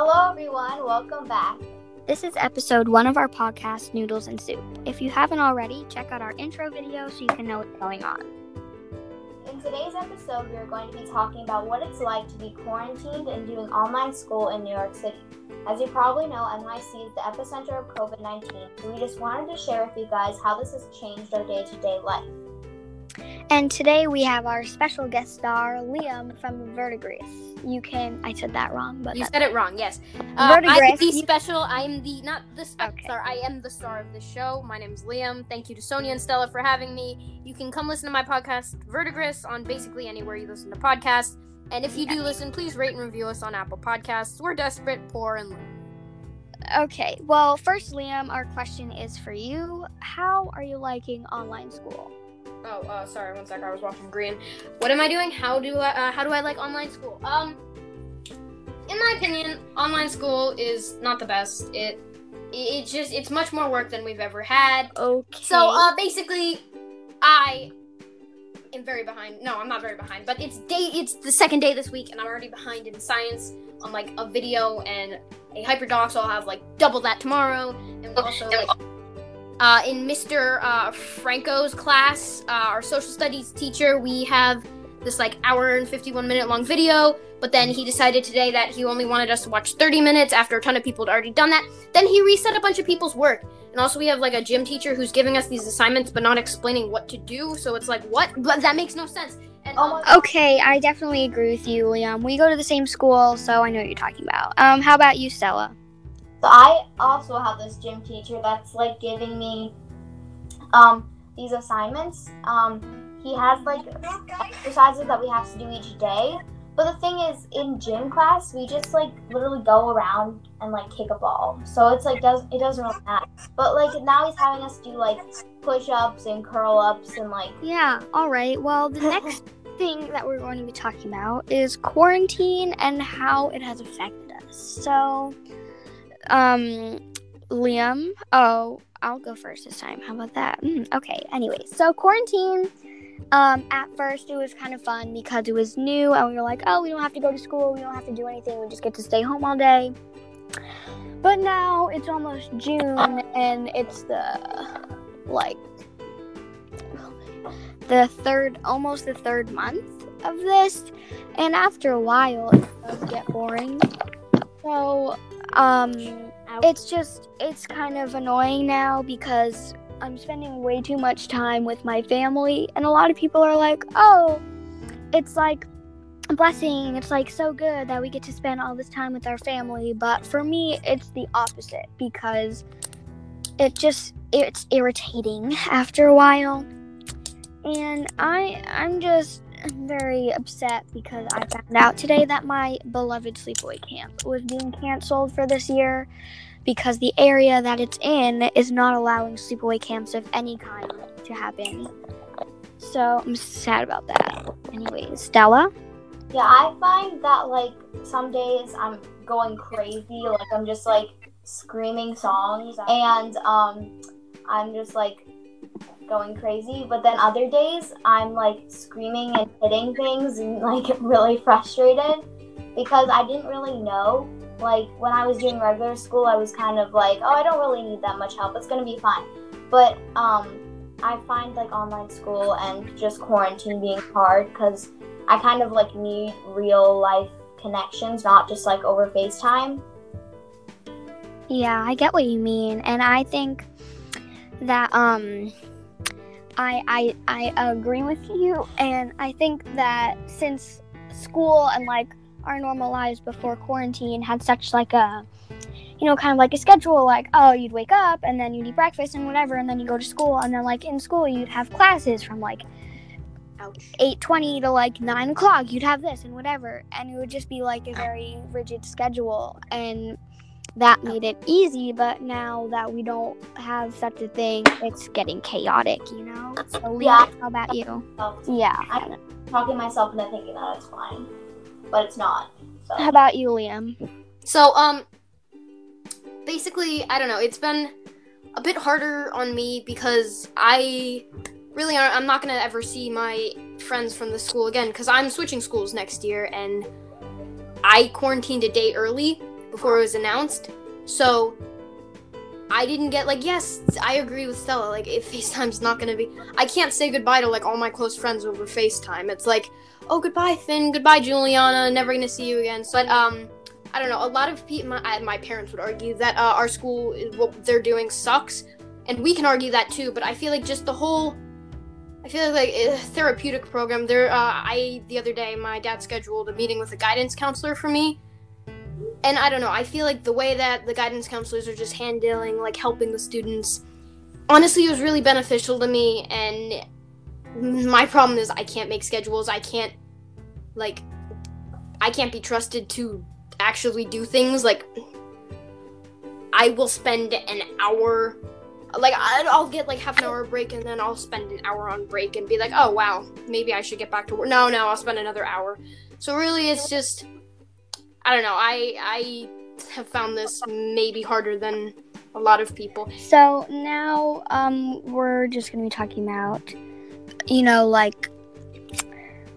Hello, everyone. Welcome back. This is episode one of our podcast, Noodles and Soup. If you haven't already, check out our intro video so you can know what's going on. In today's episode, we are going to be talking about what it's like to be quarantined and doing online school in New York City. As you probably know, NYC is the epicenter of COVID 19, so we just wanted to share with you guys how this has changed our day to day life. And today we have our special guest star, Liam from Verdigris. You can, I said that wrong, but You said it wrong. Yes. Uh, I'm the special. I'm the not the special Okay. star. I am the star of the show. My name's Liam. Thank you to Sonia and Stella for having me. You can come listen to my podcast, Verdigris, on basically anywhere you listen to podcasts. And if you do listen, please rate and review us on Apple Podcasts. We're desperate, poor, and lonely. okay. Well, first, Liam, our question is for you. How are you liking online school? Oh, uh, sorry. One sec. I was watching Green. What am I doing? How do I? Uh, how do I like online school? Um, in my opinion, online school is not the best. It, it just it's much more work than we've ever had. Okay. So uh, basically, I am very behind. No, I'm not very behind, but it's day. It's the second day this week, and I'm already behind in science on like a video and a hyperdoc. So I'll have like double that tomorrow, and also like. Uh, in Mr. Uh, Franco's class, uh, our social studies teacher, we have this like hour and 51 minute long video, but then he decided today that he only wanted us to watch 30 minutes after a ton of people had already done that. Then he reset a bunch of people's work. And also, we have like a gym teacher who's giving us these assignments but not explaining what to do. So it's like, what? But that makes no sense. And Oh um, Okay, I definitely agree with you, Liam. We go to the same school, so I know what you're talking about. Um, how about you, Stella? So I also have this gym teacher that's like giving me um these assignments. Um he has like exercises that we have to do each day. But the thing is in gym class we just like literally go around and like kick a ball. So it's like does it doesn't really matter. But like now he's having us do like push ups and curl ups and like Yeah, all right. Well, the next thing that we're going to be talking about is quarantine and how it has affected us. So, um, Liam, oh, I'll go first this time. How about that? Mm, okay, anyway, so quarantine. Um, at first it was kind of fun because it was new and we were like, oh, we don't have to go to school, we don't have to do anything, we just get to stay home all day. But now it's almost June and it's the like the third almost the third month of this and after a while it does get boring so um it's just it's kind of annoying now because i'm spending way too much time with my family and a lot of people are like oh it's like a blessing. It's like so good that we get to spend all this time with our family. But for me it's the opposite because it just it's irritating after a while. And I I'm just very upset because I found out today that my beloved sleepaway camp was being canceled for this year because the area that it's in is not allowing sleepaway camps of any kind to happen. So I'm sad about that. Anyways, Stella. Yeah, I find that like some days I'm going crazy, like I'm just like screaming songs and um I'm just like going crazy, but then other days I'm like screaming and hitting things and like really frustrated because I didn't really know. Like when I was doing regular school, I was kind of like, oh, I don't really need that much help. It's to be fine. But um I find like online school and just quarantine being hard cuz I kind of like need real life connections, not just like over FaceTime. Yeah, I get what you mean, and I think that um, I I I agree with you, and I think that since school and like our normal lives before quarantine had such like a you know kind of like a schedule like oh you'd wake up and then you'd eat breakfast and whatever and then you go to school and then like in school you'd have classes from like ouch. 8.20 to like 9 o'clock you'd have this and whatever and it would just be like a very rigid schedule and that made it easy but now that we don't have such a thing it's getting chaotic you know so Leah, Yeah. how about you yeah I'm talking myself into thinking that it's fine, but it's not. So how about you liam So, um, basically, I don't know. It's been a bit harder on me because I really aren't, I'm not gonna ever see my friends from the school again because I'm switching schools next year and I quarantined a day early before it was announced. So I didn't get like yes, I agree with Stella. Like if FaceTime's not gonna be I can't say goodbye to like all my close friends over FaceTime. It's like, oh goodbye Finn, goodbye Juliana, never gonna see you again. So, um I don't know. A lot of people, my, my parents would argue that uh, our school, what they're doing sucks, and we can argue that too. But I feel like just the whole, I feel like a therapeutic program. There, uh, I the other day, my dad scheduled a meeting with a guidance counselor for me, and I don't know. I feel like the way that the guidance counselors are just handling, like helping the students, honestly, it was really beneficial to me. And my problem is I can't make schedules. I can't, like, I can't be trusted to actually do things like I will spend an hour like I'll get like half an hour break and then I'll spend an hour on break and be like, "Oh wow, maybe I should get back to work." No, no, I'll spend another hour. So really it's just I don't know. I I have found this maybe harder than a lot of people. So now um we're just going to be talking about you know like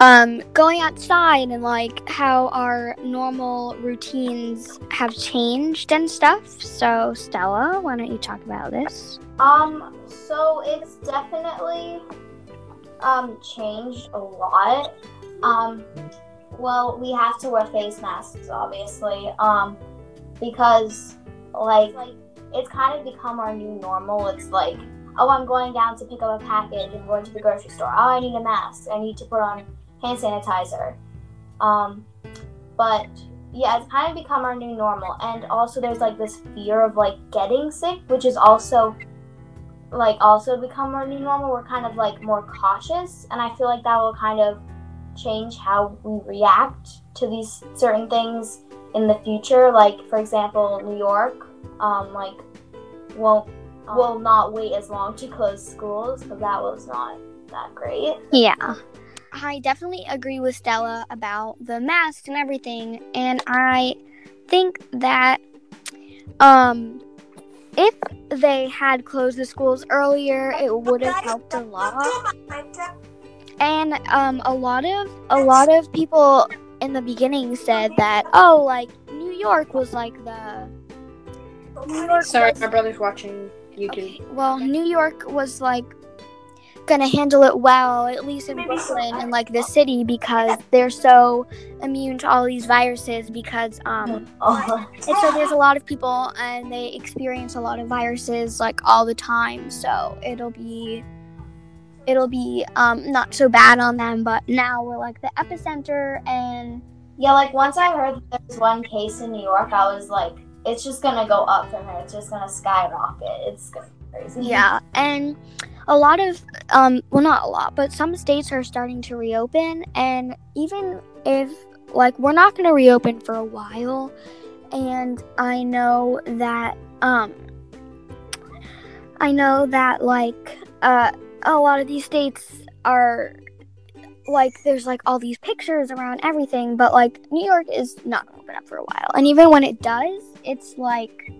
um, going outside and like how our normal routines have changed and stuff. So, Stella, why don't you talk about this? Um, so it's definitely um changed a lot. Um, well, we have to wear face masks, obviously. Um, because like like it's kind of become our new normal. It's like, oh, I'm going down to pick up a package and going to the grocery store. Oh, I need a mask. I need to put on hand sanitizer. Um, but yeah, it's kind of become our new normal. And also, there's like this fear of like getting sick, which is also like also become our new normal. We're kind of like more cautious, and I feel like that will kind of change how we react to these certain things in the future. Like for example, New York, um, like won't will not wait as long to close schools because that was not that great. Yeah. I definitely agree with Stella about the mask and everything, and I think that um, if they had closed the schools earlier, it would have helped a lot. And um, a lot of a lot of people in the beginning said that oh, like New York was like the. New York Sorry, was, my brother's watching YouTube. Okay, well, New York was like gonna handle it well, at least in Brooklyn and like the city, because they're so immune to all these viruses. Because um, and so there's a lot of people and they experience a lot of viruses like all the time. So it'll be it'll be um not so bad on them. But now we're like the epicenter, and yeah, like once I heard there was one case in New York, I was like, it's just gonna go up from here. It's just gonna skyrocket. It's gonna be crazy. Yeah, and a lot of um well not a lot but some states are starting to reopen and even if like we're not going to reopen for a while and i know that um i know that like uh a lot of these states are like there's like all these pictures around everything but like new york is not to open up for a while and even when it does it's like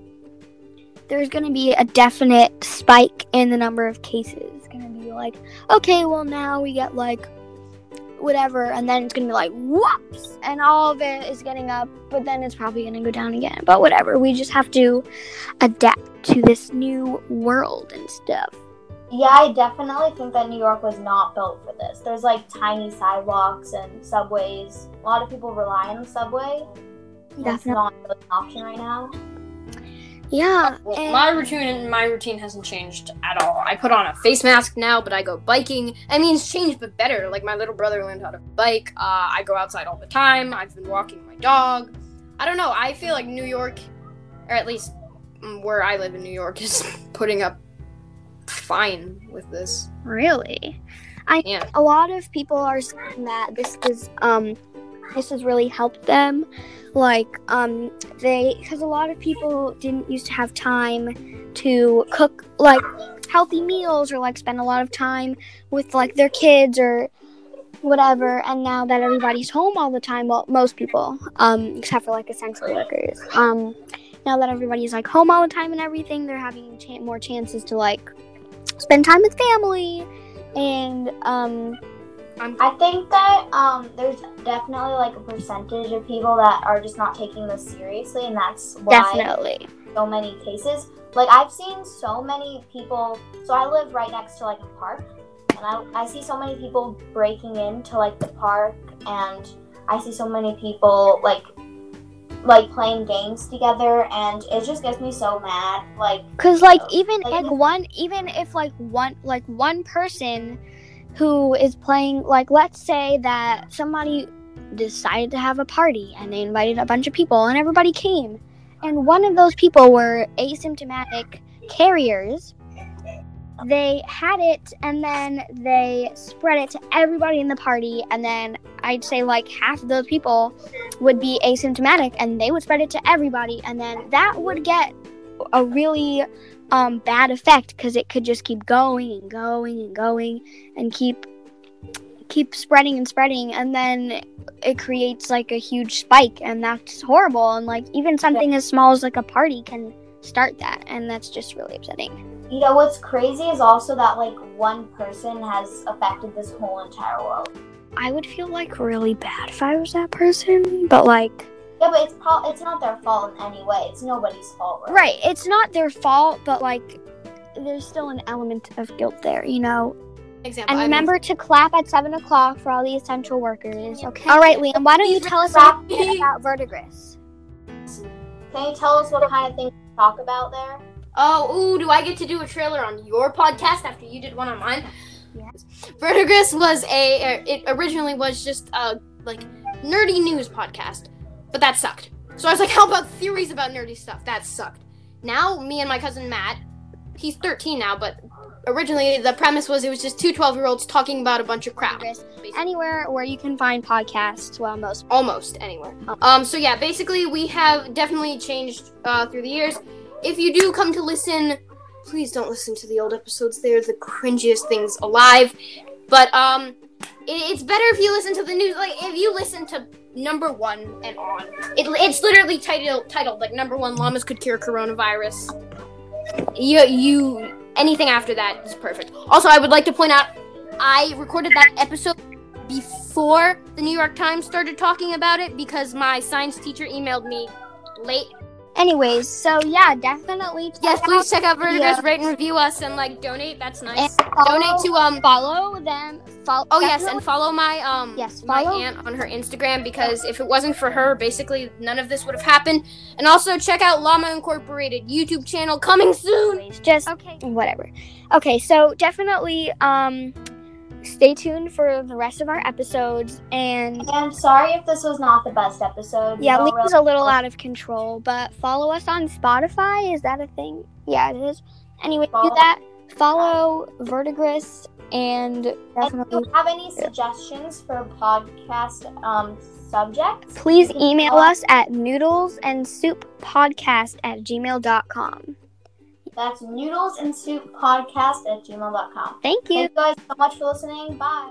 there's to be a definite spike in the number of cases. It's to be like, okay, well, now we get like whatever, and then it's to be like, whoops, and all of it is getting up, but then it's probably to go down again. But whatever, we just have to adapt to this new world and stuff. Yeah, I definitely think that New York was not built for this. There's like tiny sidewalks and subways. A lot of people rely on the subway. That's not an option right now. Yeah. Well, and... my routine my routine hasn't changed at all. I put on a face mask now, but I go biking. I mean, it's changed, but better. Like my little brother learned how to bike. Uh, I go outside all the time. I've been walking my dog. I don't know. I feel like New York, or at least mm, where I live in New York, is putting up fine with this. Really? I yeah. a lot of people are saying that this is um this has really helped them like um they because a lot of people didn't used to have time to cook like healthy meals or like spend a lot of time with like their kids or whatever and now that everybody's home all the time well most people um except for like essential workers um now that everybody's like home all the time and everything they're having ch- more chances to like spend time with family and um I'm think that um, there's definitely like a percentage of people that are just not taking this seriously, and that's why Definitely. so many cases. Like I've seen so many people. So I live right next to like a park, and I, I see so many people breaking into like the park, and I see so many people like like playing games together, and it just gets me so mad. Like Cause like um, even Like- like one even if like one like one person who is playing like let's say that somebody decided to have a party and they invited a bunch of people and everybody came and one of those people were asymptomatic carriers they had it and then they spread it to everybody in the party and then i'd say like half of those people would be asymptomatic and they would spread it to everybody and then that would get a really um, bad effect because it could just keep going and going and going and keep keep spreading and spreading and then it creates like a huge spike and that's horrible and like even something as small as like a party can start that and that's just really upsetting you know what's crazy is also that like one person has affected this whole entire world. i would feel like really bad if i was that person but like Yeah, but it's pro- it's not their fault in any way. It's nobody's fault. Right? right it's not their fault but like there's still an element of guilt there you know example. And I remember to clap at seven o'clock for all the essential workers. Okay. All right, Liam. Why don't you tell us a Clap. little bit about verdigris? Can you tell us what kind of things to talk about there? Oh, ooh, do I get to do a trailer on your podcast after you did one on mine? Yes. Verdigris was a. It originally was just a like nerdy news podcast, but that sucked. So I was like, how about theories about nerdy stuff? That sucked. Now, me and my cousin Matt, he's 13 now, but originally the premise was it was just two 12 year olds talking about a bunch of crap. Anywhere where you can find podcasts. Well, most. almost anywhere. Um, so yeah, basically we have definitely changed uh, through the years. If you do come to listen, please don't listen to the old episodes. They're the cringiest things alive. But um, it, it's better if you listen to the news. Like if you listen to number one and on, it, it's literally titled titled like number one llamas could cure coronavirus. You you anything after that is perfect. Also, I would like to point out I recorded that episode before the New York Times started talking about it because my science teacher emailed me late. Anyways, so yeah, definitely. check Yes, out- please check out Verdigris, Yeah. rate and review us, and like donate. That's nice. follow, Donate to um. follow them. Follow. Oh yes, and follow my um Yes, my aunt on her Instagram because if it wasn't for her, basically none of this would have happened. And also check out Llama Incorporated YouTube channel coming soon. Just Okay. whatever. Okay, so definitely um, stay tuned for the rest of our episodes and. And I'm sorry if this was not the best episode. Yeah, We don't really- a little out of control, but follow us on Spotify. Is that a thing? Yeah, it is. Anyway, do Follow- that. Follow Verdigris and And if definitely you have any suggestions for podcast um, subjects, please email us at noodles and soup podcast at gmail.com. That's noodles and soup podcast at gmail.com. Thank you. Thank you guys so much for listening. Bye.